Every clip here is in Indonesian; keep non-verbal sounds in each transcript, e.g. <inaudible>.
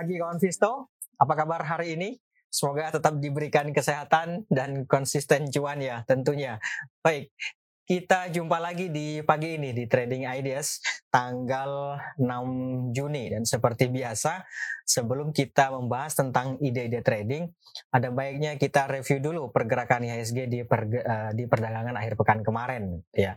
Pagi kawan Visto. Apa kabar hari ini? Semoga tetap diberikan kesehatan dan konsisten cuan ya tentunya. Baik, kita jumpa lagi di pagi ini di Trading Ideas tanggal 6 Juni dan seperti biasa sebelum kita membahas tentang ide-ide trading ada baiknya kita review dulu pergerakan IHSG di, perge, uh, di perdagangan akhir pekan kemarin ya.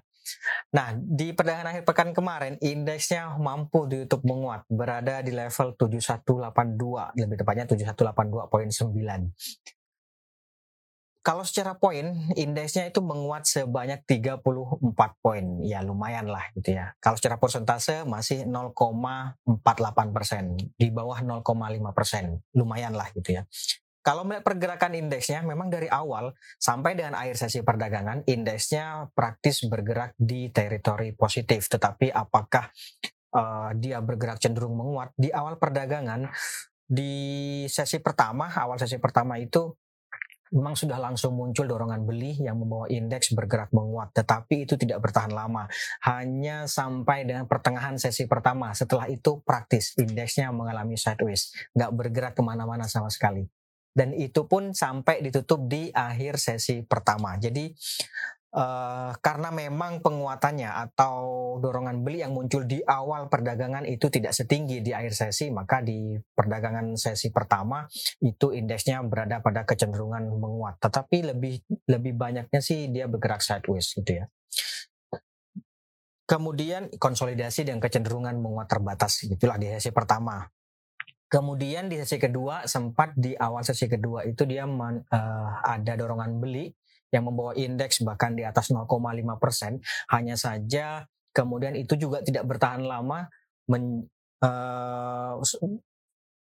Nah, di perdagangan akhir pekan kemarin, indeksnya mampu ditutup menguat, berada di level 7182, lebih tepatnya 7182.9. Kalau secara poin, indeksnya itu menguat sebanyak 34 poin. Ya lumayan lah gitu ya. Kalau secara persentase masih 0,48 persen. Di bawah 0,5 persen. Lumayan lah gitu ya. Kalau melihat pergerakan indeksnya, memang dari awal sampai dengan akhir sesi perdagangan, indeksnya praktis bergerak di teritori positif. Tetapi apakah uh, dia bergerak cenderung menguat di awal perdagangan? Di sesi pertama, awal sesi pertama itu memang sudah langsung muncul dorongan beli yang membawa indeks bergerak menguat, tetapi itu tidak bertahan lama, hanya sampai dengan pertengahan sesi pertama. Setelah itu praktis indeksnya mengalami sideways, nggak bergerak ke mana-mana sama sekali dan itu pun sampai ditutup di akhir sesi pertama. Jadi uh, karena memang penguatannya atau dorongan beli yang muncul di awal perdagangan itu tidak setinggi di akhir sesi, maka di perdagangan sesi pertama itu indeksnya berada pada kecenderungan menguat. Tetapi lebih lebih banyaknya sih dia bergerak sideways gitu ya. Kemudian konsolidasi dan kecenderungan menguat terbatas itulah di sesi pertama. Kemudian di sesi kedua sempat di awal sesi kedua itu dia man, uh, ada dorongan beli yang membawa indeks bahkan di atas 0,5 persen. Hanya saja kemudian itu juga tidak bertahan lama. Men, uh,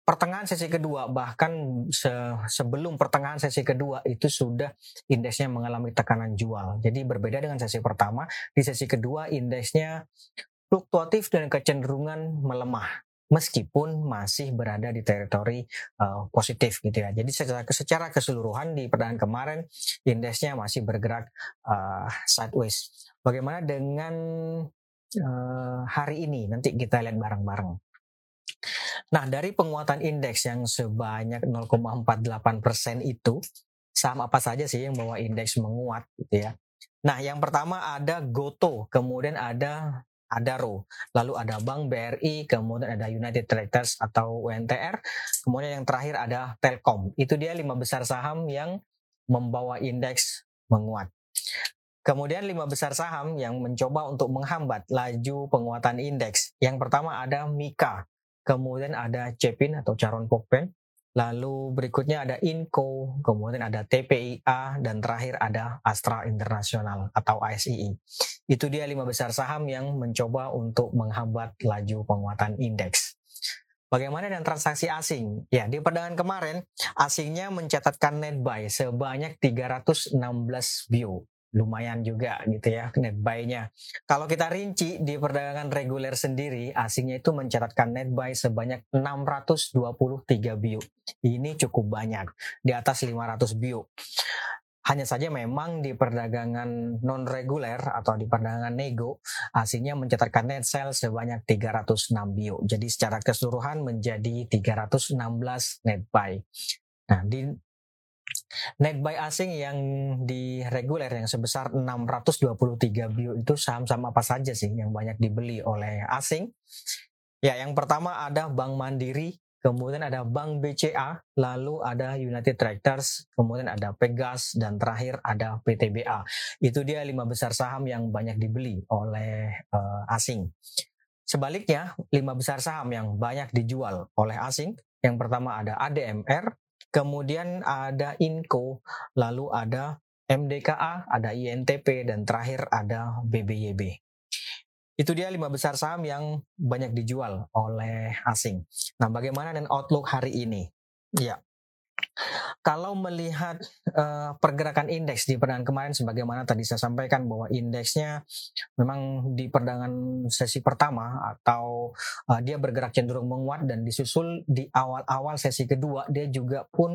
pertengahan sesi kedua bahkan se sebelum pertengahan sesi kedua itu sudah indeksnya mengalami tekanan jual. Jadi berbeda dengan sesi pertama, di sesi kedua indeksnya fluktuatif dan kecenderungan melemah meskipun masih berada di teritori uh, positif gitu ya. Jadi secara, secara keseluruhan di perdagangan kemarin indeksnya masih bergerak uh, sideways. Bagaimana dengan uh, hari ini? Nanti kita lihat bareng-bareng. Nah, dari penguatan indeks yang sebanyak 0,48 persen itu, saham apa saja sih yang membawa indeks menguat gitu ya? Nah, yang pertama ada Goto, kemudian ada ada RO, lalu ada Bank BRI, kemudian ada United Tractors atau UNTR, kemudian yang terakhir ada Telkom. Itu dia lima besar saham yang membawa indeks menguat. Kemudian lima besar saham yang mencoba untuk menghambat laju penguatan indeks. Yang pertama ada Mika, kemudian ada Cepin atau Caron Pokpen, Lalu berikutnya ada Inco, kemudian ada TPIA, dan terakhir ada Astra Internasional atau ASII. Itu dia lima besar saham yang mencoba untuk menghambat laju penguatan indeks. Bagaimana dengan transaksi asing? Ya, di perdagangan kemarin, asingnya mencatatkan net buy sebanyak 316 view lumayan juga gitu ya net buy-nya. Kalau kita rinci di perdagangan reguler sendiri, asingnya itu mencatatkan net buy sebanyak 623 bio. Ini cukup banyak, di atas 500 bio. Hanya saja memang di perdagangan non reguler atau di perdagangan nego, asingnya mencatatkan net sell sebanyak 306 bio. Jadi secara keseluruhan menjadi 316 net buy. Nah, di Net buy asing yang di reguler yang sebesar 623 bio itu saham-saham apa saja sih yang banyak dibeli oleh asing? Ya, yang pertama ada Bank Mandiri, kemudian ada Bank BCA, lalu ada United Tractors, kemudian ada Pegas, dan terakhir ada PTBA. Itu dia lima besar saham yang banyak dibeli oleh uh, asing. Sebaliknya, lima besar saham yang banyak dijual oleh asing, yang pertama ada ADMR, kemudian ada Inco, lalu ada MDKA, ada INTP, dan terakhir ada BBYB. Itu dia lima besar saham yang banyak dijual oleh asing. Nah, bagaimana dengan outlook hari ini? Ya, kalau melihat uh, pergerakan indeks di perdagangan kemarin sebagaimana tadi saya sampaikan bahwa indeksnya memang di perdagangan sesi pertama atau uh, dia bergerak cenderung menguat dan disusul di awal-awal sesi kedua dia juga pun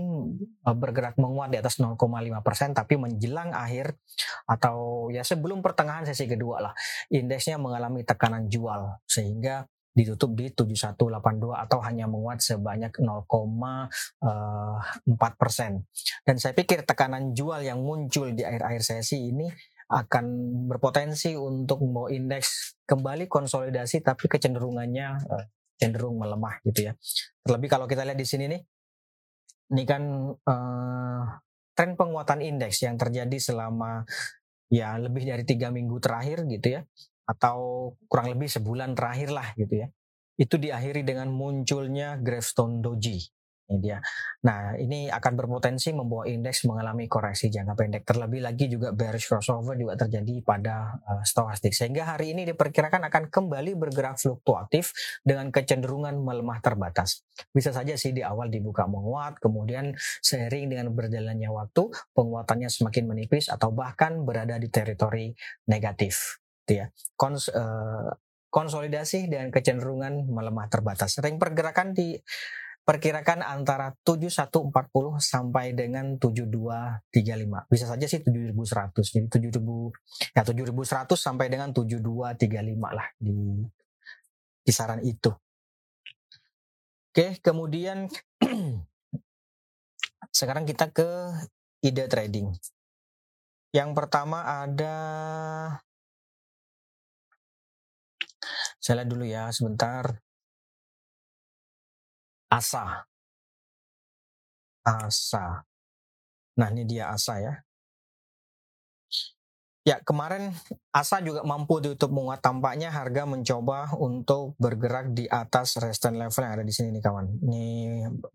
uh, bergerak menguat di atas 0,5 persen tapi menjelang akhir atau ya sebelum pertengahan sesi kedua lah indeksnya mengalami tekanan jual. Sehingga ditutup di 7182 atau hanya menguat sebanyak 0,4 persen. Dan saya pikir tekanan jual yang muncul di akhir-akhir sesi ini akan berpotensi untuk membawa indeks kembali konsolidasi tapi kecenderungannya uh, cenderung melemah gitu ya. Terlebih kalau kita lihat di sini nih, ini kan uh, tren penguatan indeks yang terjadi selama ya lebih dari tiga minggu terakhir gitu ya, atau kurang lebih sebulan terakhir lah gitu ya. Itu diakhiri dengan munculnya Gravestone Doji ini dia. Nah, ini akan berpotensi membawa indeks mengalami koreksi jangka pendek. Terlebih lagi juga bearish crossover juga terjadi pada uh, stochastik. Sehingga hari ini diperkirakan akan kembali bergerak fluktuatif dengan kecenderungan melemah terbatas. Bisa saja sih di awal dibuka menguat, kemudian seiring dengan berjalannya waktu, penguatannya semakin menipis atau bahkan berada di teritori negatif. Gitu ya. Kons, uh, konsolidasi dengan kecenderungan melemah terbatas. Ring pergerakan di perkirakan antara 7140 sampai dengan 7235. Bisa saja sih 7100. Jadi 7000 ya 7100 sampai dengan 7235 lah di kisaran itu. Oke, kemudian <clears throat> sekarang kita ke ide trading. Yang pertama ada saya lihat dulu ya sebentar. Asa. Asa. Nah, ini dia Asa ya. Ya, kemarin Asa juga mampu ditutup menguat. Tampaknya harga mencoba untuk bergerak di atas resistance level yang ada di sini nih kawan. Ini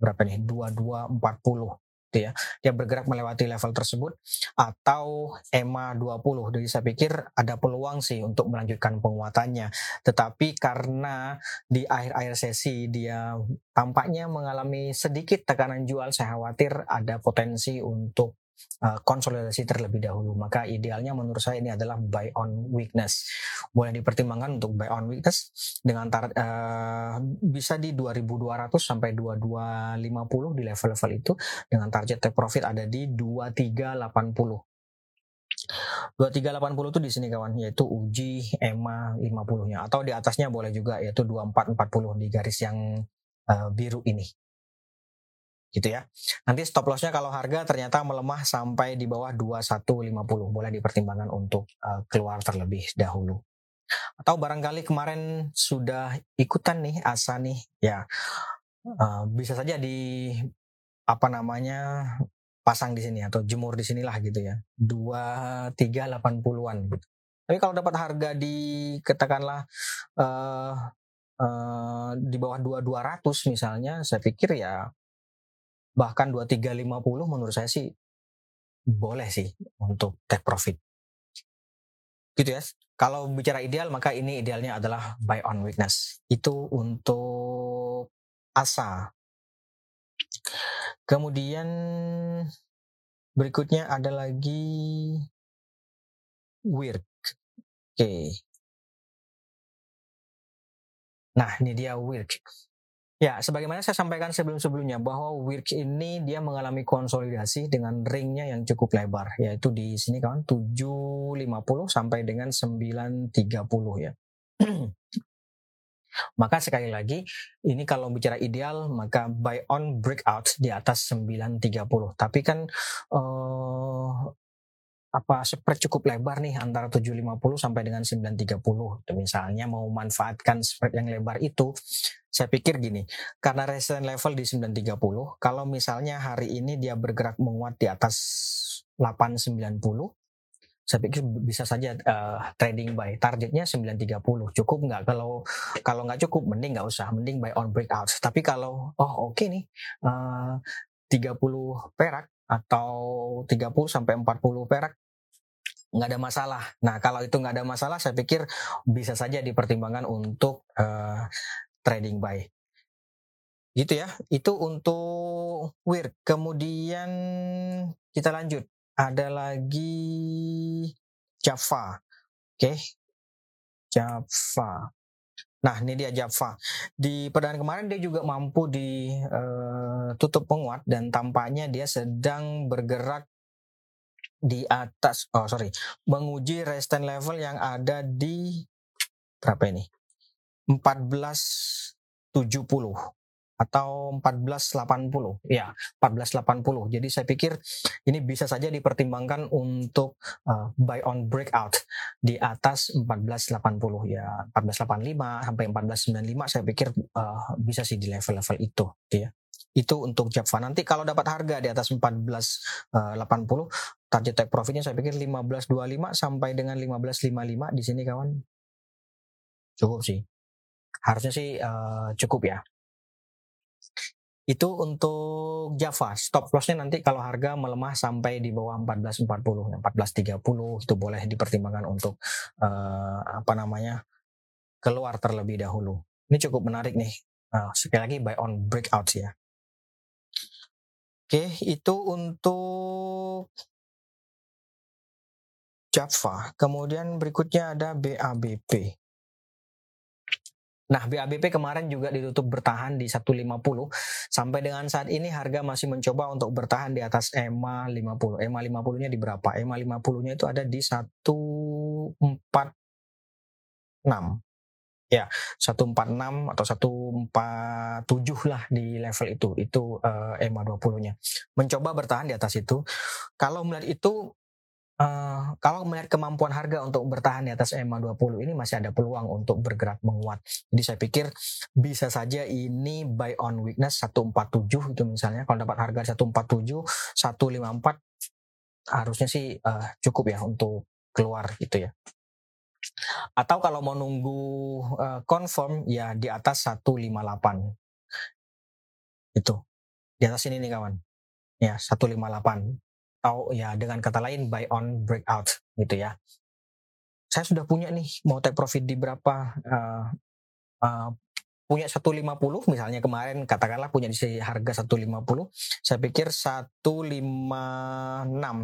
berapa nih? 2240 gitu ya. Dia bergerak melewati level tersebut atau EMA 20. Jadi saya pikir ada peluang sih untuk melanjutkan penguatannya. Tetapi karena di akhir-akhir sesi dia tampaknya mengalami sedikit tekanan jual, saya khawatir ada potensi untuk uh, konsolidasi terlebih dahulu. Maka idealnya menurut saya ini adalah buy on weakness. Boleh dipertimbangkan untuk buy on weakness dengan tar uh, bisa di 2200 sampai 2250 di level-level itu dengan target take profit ada di 2380. 2380 itu di sini kawan yaitu uji EMA 50-nya atau di atasnya boleh juga yaitu 2440 di garis yang uh, biru ini gitu ya. Nanti stop lossnya kalau harga ternyata melemah sampai di bawah 2150 boleh dipertimbangkan untuk uh, keluar terlebih dahulu. Atau barangkali kemarin sudah ikutan nih asa nih ya uh, bisa saja di apa namanya pasang di sini atau jemur di sinilah gitu ya. 2380-an gitu. Tapi kalau dapat harga di katakanlah uh, uh, di bawah 2200 misalnya saya pikir ya bahkan 2350 menurut saya sih boleh sih untuk take profit. Gitu ya. Kalau bicara ideal maka ini idealnya adalah buy on weakness. Itu untuk asa. Kemudian berikutnya ada lagi weird. Oke. Okay. Nah, ini dia weird. Ya, sebagaimana saya sampaikan sebelum-sebelumnya bahwa WIRK ini dia mengalami konsolidasi dengan ringnya yang cukup lebar, yaitu di sini kawan 750 sampai dengan 930 ya. <clears throat> maka sekali lagi ini kalau bicara ideal maka buy on breakout di atas 930. Tapi kan uh, apa spread cukup lebar nih antara 750 sampai dengan 930. Misalnya mau manfaatkan spread yang lebar itu, saya pikir gini, karena resistance level di 930, kalau misalnya hari ini dia bergerak menguat di atas 890, saya pikir bisa saja uh, trading buy targetnya 930 cukup nggak? Kalau kalau nggak cukup mending nggak usah mending buy on breakout. Tapi kalau oh oke okay nih uh, 30 perak atau 30 sampai 40 perak nggak ada masalah. Nah kalau itu nggak ada masalah, saya pikir bisa saja dipertimbangkan untuk uh, trading buy. Gitu ya. Itu untuk weird. Kemudian kita lanjut. Ada lagi Java. Oke. Okay. Java. Nah, ini dia Java. Di perdana kemarin dia juga mampu ditutup eh, penguat dan tampaknya dia sedang bergerak di atas oh sorry menguji resistance level yang ada di berapa ini? 1470 atau 1480 ya 1480 jadi saya pikir ini bisa saja dipertimbangkan untuk uh, buy on breakout di atas 1480 ya 1485 sampai 1495 saya pikir uh, bisa sih di level-level itu ya itu untuk Java. Nanti kalau dapat harga di atas 1480 uh, target take profitnya saya pikir 1525 sampai dengan 1555 di sini kawan. Cukup sih. Harusnya sih uh, cukup ya. Itu untuk Java. Stop lossnya nanti kalau harga melemah sampai di bawah 1440 1430 itu boleh dipertimbangkan untuk uh, apa namanya keluar terlebih dahulu. Ini cukup menarik nih. Uh, sekali lagi buy on breakout ya oke itu untuk Java kemudian berikutnya ada BABP Nah, BABP kemarin juga ditutup bertahan di 150 sampai dengan saat ini harga masih mencoba untuk bertahan di atas EMA 50. EMA 50-nya di berapa? EMA 50-nya itu ada di 146. Ya, 146 atau 147 lah di level itu. Itu uh, EMA 20-nya. Mencoba bertahan di atas itu. Kalau melihat itu Uh, kalau melihat kemampuan harga untuk bertahan di atas EMA 20 ini masih ada peluang untuk bergerak menguat. Jadi saya pikir bisa saja ini buy on weakness 147 itu misalnya kalau dapat harga 147, 154 harusnya sih uh, cukup ya untuk keluar gitu ya. Atau kalau mau nunggu uh, confirm ya di atas 158. Itu. Di atas ini nih kawan. Ya, 158 atau ya dengan kata lain buy on breakout gitu ya. Saya sudah punya nih mau take profit di berapa uh, uh, punya 150 misalnya kemarin katakanlah punya di harga 150 saya pikir 156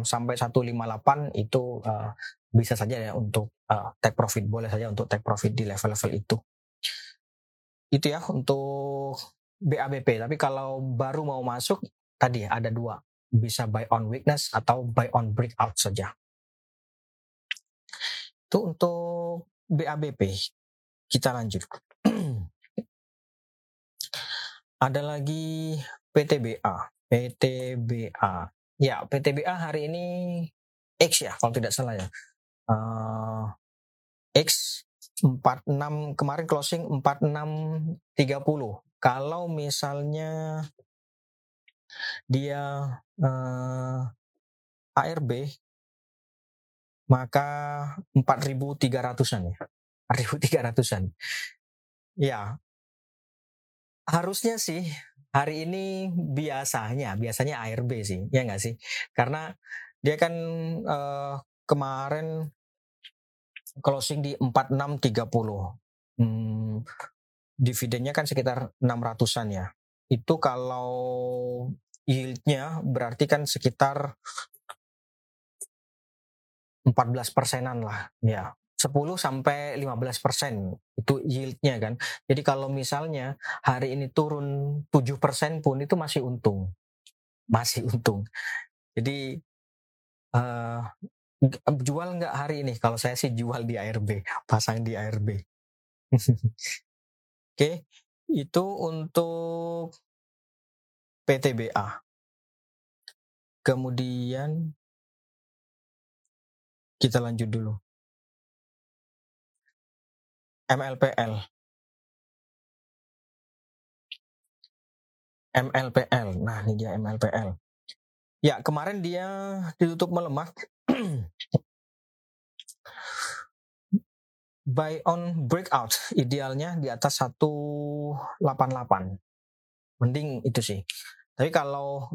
sampai 158 itu uh, bisa saja ya untuk uh, take profit boleh saja untuk take profit di level-level itu itu ya untuk BABP tapi kalau baru mau masuk tadi ada dua bisa buy on weakness atau buy on breakout saja. Itu untuk BABP. Kita lanjut. Ada lagi PTBA. PTBA. Ya, PTBA hari ini X ya, kalau tidak salah ya. Uh, X 46 kemarin closing 4630. Kalau misalnya dia uh, eh, ARB maka 4.300-an ya. 4.300-an. Ya. Harusnya sih hari ini biasanya, biasanya ARB sih, ya nggak sih? Karena dia kan uh, kemarin closing di 4630. Hmm, dividennya kan sekitar 600-an ya itu kalau yieldnya berarti kan sekitar 14 persenan lah ya 10 sampai 15 persen itu yieldnya kan. Jadi kalau misalnya hari ini turun 7 persen pun itu masih untung. Masih untung. Jadi uh, jual nggak hari ini? Kalau saya sih jual di ARB pasang di ARB <laughs> oke okay itu untuk PTBA. Kemudian kita lanjut dulu. MLPL. MLPL. Nah, ini dia MLPL. Ya, kemarin dia ditutup melemah <clears throat> buy on breakout idealnya di atas 188 mending itu sih tapi kalau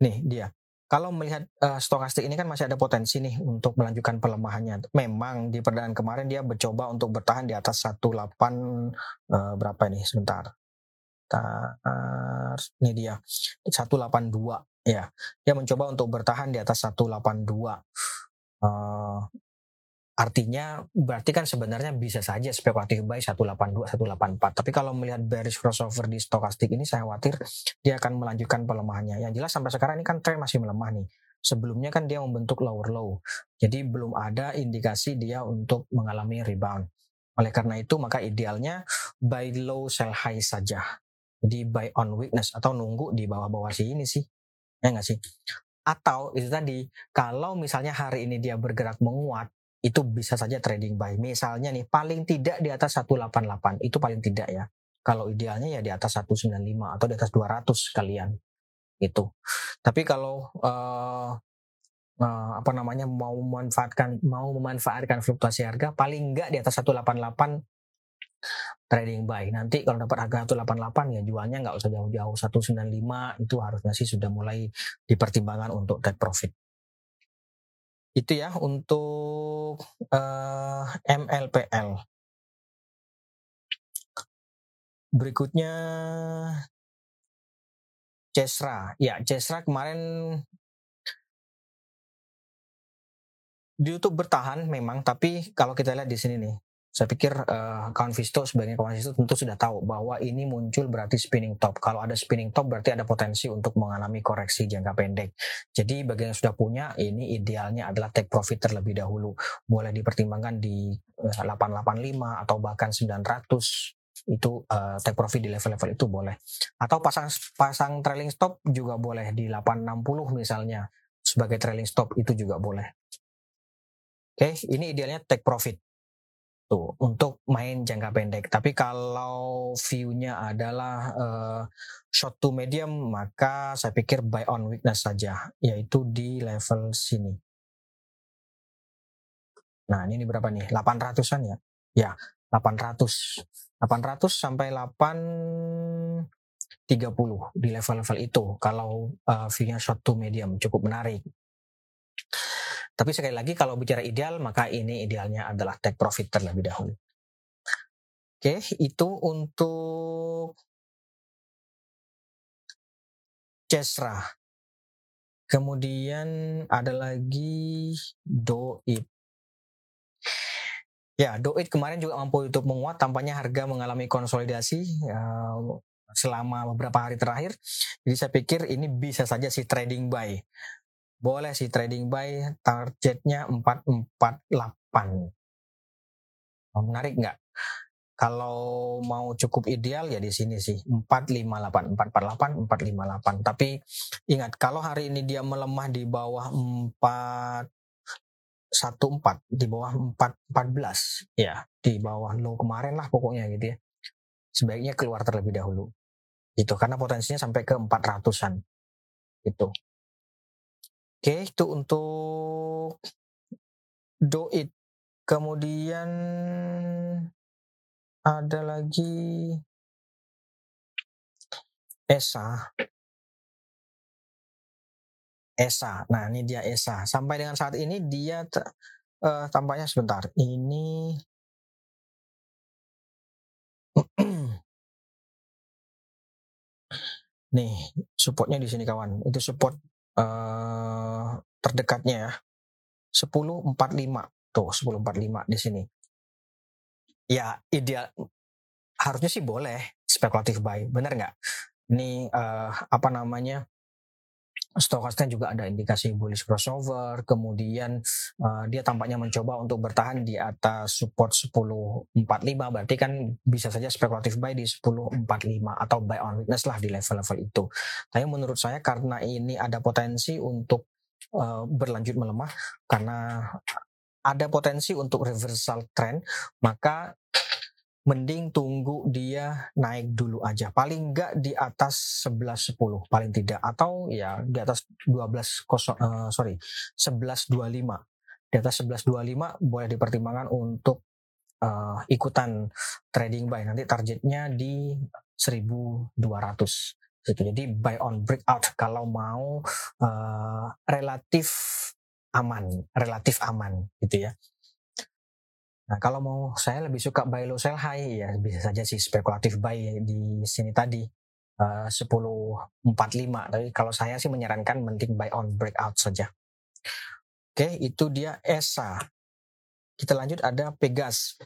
nih dia kalau melihat uh, stokastik ini kan masih ada potensi nih untuk melanjutkan pelemahannya. Memang di perdaan kemarin dia mencoba untuk bertahan di atas 18 uh, eh, berapa ini sebentar. Tar, ini dia 182 ya. Dia mencoba untuk bertahan di atas 182. Uh, Artinya berarti kan sebenarnya bisa saja spekulatif buy 182, 184. Tapi kalau melihat bearish crossover di stokastik ini saya khawatir dia akan melanjutkan pelemahannya. Yang jelas sampai sekarang ini kan tren masih melemah nih. Sebelumnya kan dia membentuk lower low. Jadi belum ada indikasi dia untuk mengalami rebound. Oleh karena itu maka idealnya buy low sell high saja. Jadi buy on weakness atau nunggu di bawah-bawah sih ini sih. Ya nggak sih? Atau itu tadi, kalau misalnya hari ini dia bergerak menguat, itu bisa saja trading buy. Misalnya nih, paling tidak di atas 188, itu paling tidak ya. Kalau idealnya ya di atas 195 atau di atas 200 sekalian. Itu. Tapi kalau uh, uh, apa namanya mau memanfaatkan mau memanfaatkan fluktuasi harga paling enggak di atas 188 trading buy. Nanti kalau dapat harga 188 ya jualnya nggak usah jauh-jauh 195 itu harusnya sih sudah mulai dipertimbangkan untuk take profit. Itu ya untuk uh, eh, MLPL. Berikutnya Cesra. Ya, Cesra kemarin di YouTube bertahan memang, tapi kalau kita lihat di sini nih, saya pikir uh, kawan Visto sebagai kawan Visto tentu sudah tahu bahwa ini muncul berarti spinning top. Kalau ada spinning top berarti ada potensi untuk mengalami koreksi jangka pendek. Jadi bagi yang sudah punya ini idealnya adalah take profit terlebih dahulu. Boleh dipertimbangkan di uh, eh, 885 atau bahkan 900 itu uh, take profit di level-level itu boleh. Atau pasang pasang trailing stop juga boleh di 860 misalnya sebagai trailing stop itu juga boleh. Oke, ini idealnya take profit tuh untuk main jangka pendek. Tapi kalau view-nya adalah uh, short to medium, maka saya pikir buy on weakness saja, yaitu di level sini. Nah, ini berapa nih? 800-an ya? Ya, 800. 800 sampai 830 di level-level itu kalau uh, view-nya short to medium cukup menarik. Tapi sekali lagi kalau bicara ideal maka ini idealnya adalah take profit terlebih dahulu. Oke, itu untuk Cesra. Kemudian ada lagi Doit. Ya, Doit kemarin juga mampu untuk menguat, tampaknya harga mengalami konsolidasi ya, selama beberapa hari terakhir. Jadi saya pikir ini bisa saja si trading buy boleh sih trading buy targetnya 448 oh, menarik nggak? Kalau mau cukup ideal ya di sini sih 458 448 458 tapi ingat kalau hari ini dia melemah di bawah 4 14 di bawah 414 ya di bawah low kemarin lah pokoknya gitu ya. Sebaiknya keluar terlebih dahulu. Itu karena potensinya sampai ke 400-an itu Oke, itu untuk doit. Kemudian ada lagi Esa. Esa. Nah, ini dia Esa. Sampai dengan saat ini dia uh, tampaknya sebentar. Ini <clears throat> Nih, supportnya di sini kawan. Itu support uh, terdekatnya ya. 1045 tuh 1045 di sini. Ya ideal harusnya sih boleh spekulatif buy, bener nggak? Ini uh, apa namanya? Stokasnya juga ada indikasi bullish crossover, kemudian uh, dia tampaknya mencoba untuk bertahan di atas support 1045 berarti kan bisa saja spekulatif buy di 1045 atau buy on weakness lah di level-level itu. Tapi menurut saya karena ini ada potensi untuk uh, berlanjut melemah karena ada potensi untuk reversal trend, maka mending tunggu dia naik dulu aja. Paling enggak di atas 11.10 paling tidak. Atau ya di atas 12 kosong uh, sorry 11.25 di atas 11.25 boleh dipertimbangkan untuk uh, ikutan trading buy. Nanti targetnya di 1.200 gitu. Jadi buy on breakout. Kalau mau uh, relatif aman relatif aman gitu ya Nah, kalau mau saya lebih suka buy low sell high ya bisa saja sih spekulatif buy di sini tadi uh, 10.45. Tapi kalau saya sih menyarankan mending buy on breakout saja. Oke, itu dia ESA. Kita lanjut ada Pegas.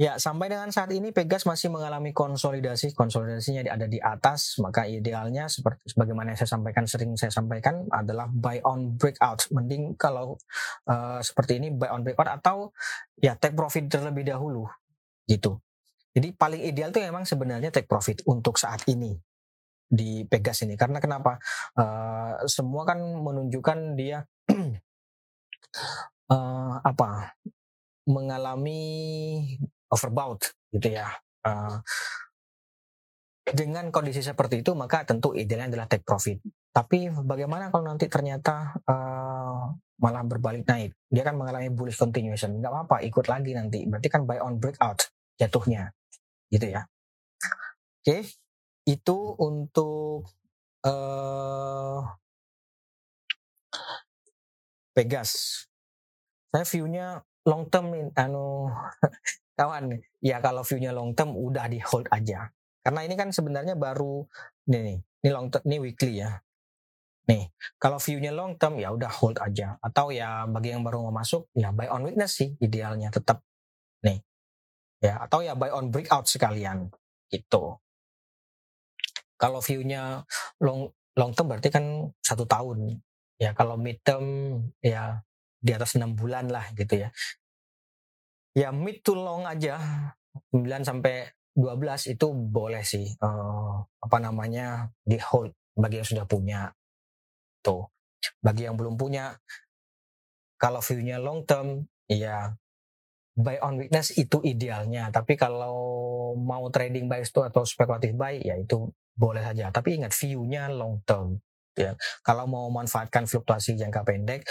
Ya, sampai dengan saat ini Pegas masih mengalami konsolidasi. Konsolidasinya ada di atas, maka idealnya seperti sebagaimana saya sampaikan sering saya sampaikan adalah buy on breakout. Mending kalau uh, seperti ini buy on breakout atau ya take profit terlebih dahulu gitu. Jadi paling ideal tuh memang sebenarnya take profit untuk saat ini di Pegas ini. Karena kenapa? Uh, semua kan menunjukkan dia uh, <clears throat> apa? mengalami overbought gitu ya. Uh, dengan kondisi seperti itu maka tentu idealnya adalah take profit. Tapi bagaimana kalau nanti ternyata uh, malah berbalik naik? Dia kan mengalami bullish continuation. Nggak apa-apa, ikut lagi nanti. Berarti kan buy on breakout jatuhnya, gitu ya. Oke, okay. itu untuk uh, Pegas. Saya view-nya long term anu kawan ya kalau view-nya long term udah di hold aja. Karena ini kan sebenarnya baru nih nih ini long term ini weekly ya. Nih kalau view-nya long term ya udah hold aja. Atau ya bagi yang baru mau masuk ya buy on weakness sih idealnya tetap nih ya atau ya buy on breakout sekalian gitu. Kalau view-nya long long term berarti kan satu tahun. Ya kalau mid term ya di atas enam bulan lah gitu ya ya mid to long aja. 9 sampai 12 itu boleh sih uh, apa namanya di hold bagi yang sudah punya. Tuh bagi yang belum punya kalau view-nya long term ya buy on weakness itu idealnya. Tapi kalau mau trading buy itu atau spekulatif buy ya itu boleh saja. Tapi ingat view-nya long term ya. Kalau mau memanfaatkan fluktuasi jangka pendek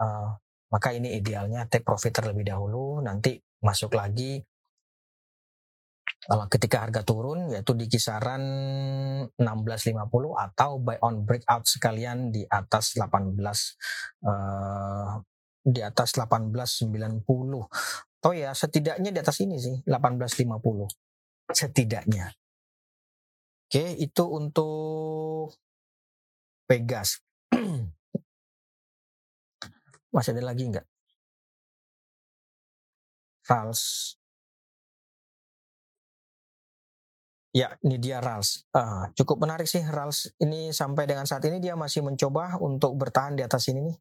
uh, maka ini idealnya take profit terlebih dahulu, nanti masuk lagi kalau ketika harga turun yaitu di kisaran 16.50 atau buy on breakout sekalian di atas 18 uh, di atas 18.90 atau ya setidaknya di atas ini sih 18.50 setidaknya. Oke itu untuk Pegas Masih ada lagi nggak? Rals. Ya, ini dia Rals. Uh, cukup menarik sih Rals. Ini sampai dengan saat ini dia masih mencoba untuk bertahan di atas ini nih.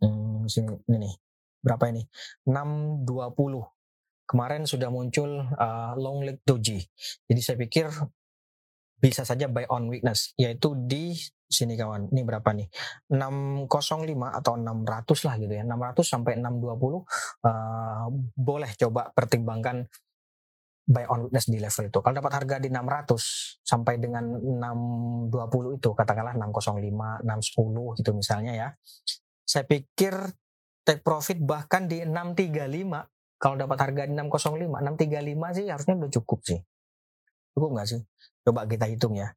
Hmm, sini, ini nih. Berapa ini? 620. Kemarin sudah muncul uh, long leg doji. Jadi saya pikir bisa saja buy on weakness yaitu di sini kawan. Ini berapa nih? 605 atau 600 lah gitu ya. 600 sampai 620 uh, boleh coba pertimbangkan buy on weakness di level itu. Kalau dapat harga di 600 sampai dengan 620 itu katakanlah 605 610 gitu misalnya ya. Saya pikir take profit bahkan di 635 kalau dapat harga di 605 635 sih harusnya udah cukup sih. Cukup nggak sih? Coba kita hitung ya.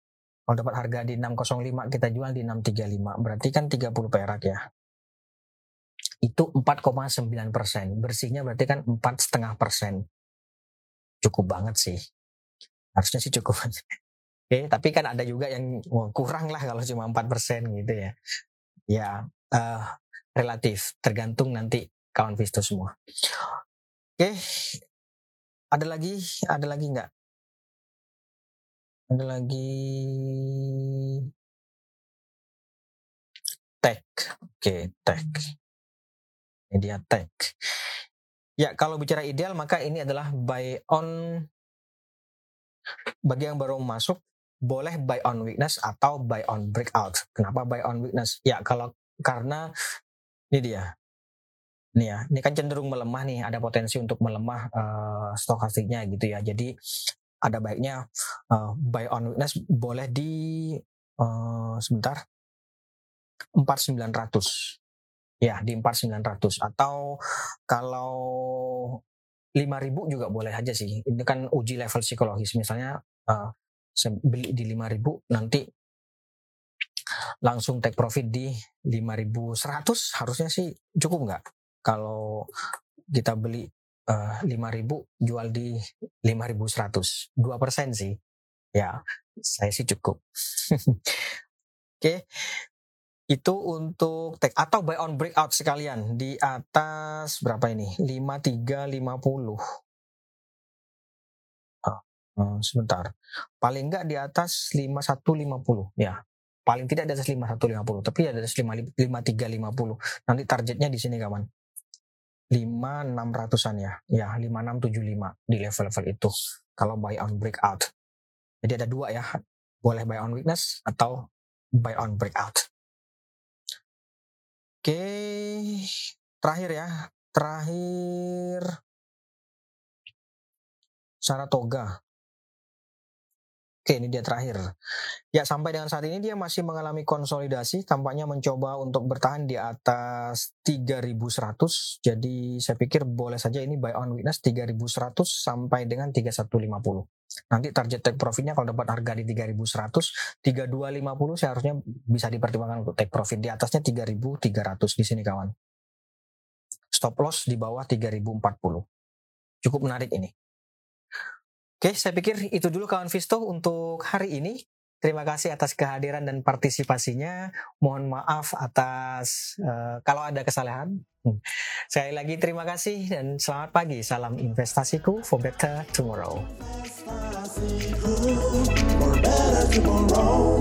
Kalau dapat harga di 605 kita jual di 635 berarti kan 30 perak ya. Itu 4,9 persen. Bersihnya berarti kan empat setengah persen. Cukup banget sih. Harusnya sih cukup. <laughs> Oke, tapi kan ada juga yang oh, kurang lah kalau cuma 4 persen gitu ya. Ya, uh, relatif. Tergantung nanti kawan Visto semua. Oke, ada lagi, ada lagi nggak? Ada lagi tag. Oke, tag. Ini dia. Ya, kalau bicara ideal maka ini adalah buy on bagi yang baru masuk boleh buy on weakness atau buy on breakout. Kenapa buy on weakness? Ya, kalau karena ini dia. Ini ya, ini kan cenderung melemah nih, ada potensi untuk melemah uh, stokastiknya gitu ya. Jadi ada baiknya uh, buy on weakness boleh di uh, sebentar. 4900 ya di 4900 atau kalau 5000 juga boleh aja sih. Ini kan uji level psikologis. Misalnya uh, beli di 5000 nanti langsung take profit di 5100 harusnya sih cukup nggak? Kalau kita beli uh, eh, 5000 jual di 5100 2 persen sih ya saya sih cukup <laughs> oke okay. Itu untuk take atau buy on breakout sekalian di atas berapa ini? 5350. Oh, sebentar. Paling enggak di atas 5150 ya. Paling tidak di atas 5150, tapi di atas 5350. Nanti targetnya di sini kawan. 5600-an ya. Ya, 5675 di level-level itu kalau buy on breakout. Jadi ada dua ya. Boleh buy on weakness atau buy on breakout. Oke, terakhir ya. Terakhir Saratoga. Oke, ini dia terakhir. Ya, sampai dengan saat ini dia masih mengalami konsolidasi, tampaknya mencoba untuk bertahan di atas 3100. Jadi saya pikir boleh saja ini buy on weakness 3100 sampai dengan 3150. Nanti target take profitnya kalau dapat harga di 3100, 3250 seharusnya bisa dipertimbangkan untuk take profit di atasnya 3300 di sini kawan. Stop loss di bawah 3040. Cukup menarik ini. Oke, saya pikir itu dulu kawan Visto untuk hari ini. Terima kasih atas kehadiran dan partisipasinya. Mohon maaf atas uh, kalau ada kesalahan. Hmm. Sekali lagi terima kasih dan selamat pagi. Salam investasiku for better tomorrow. For better tomorrow.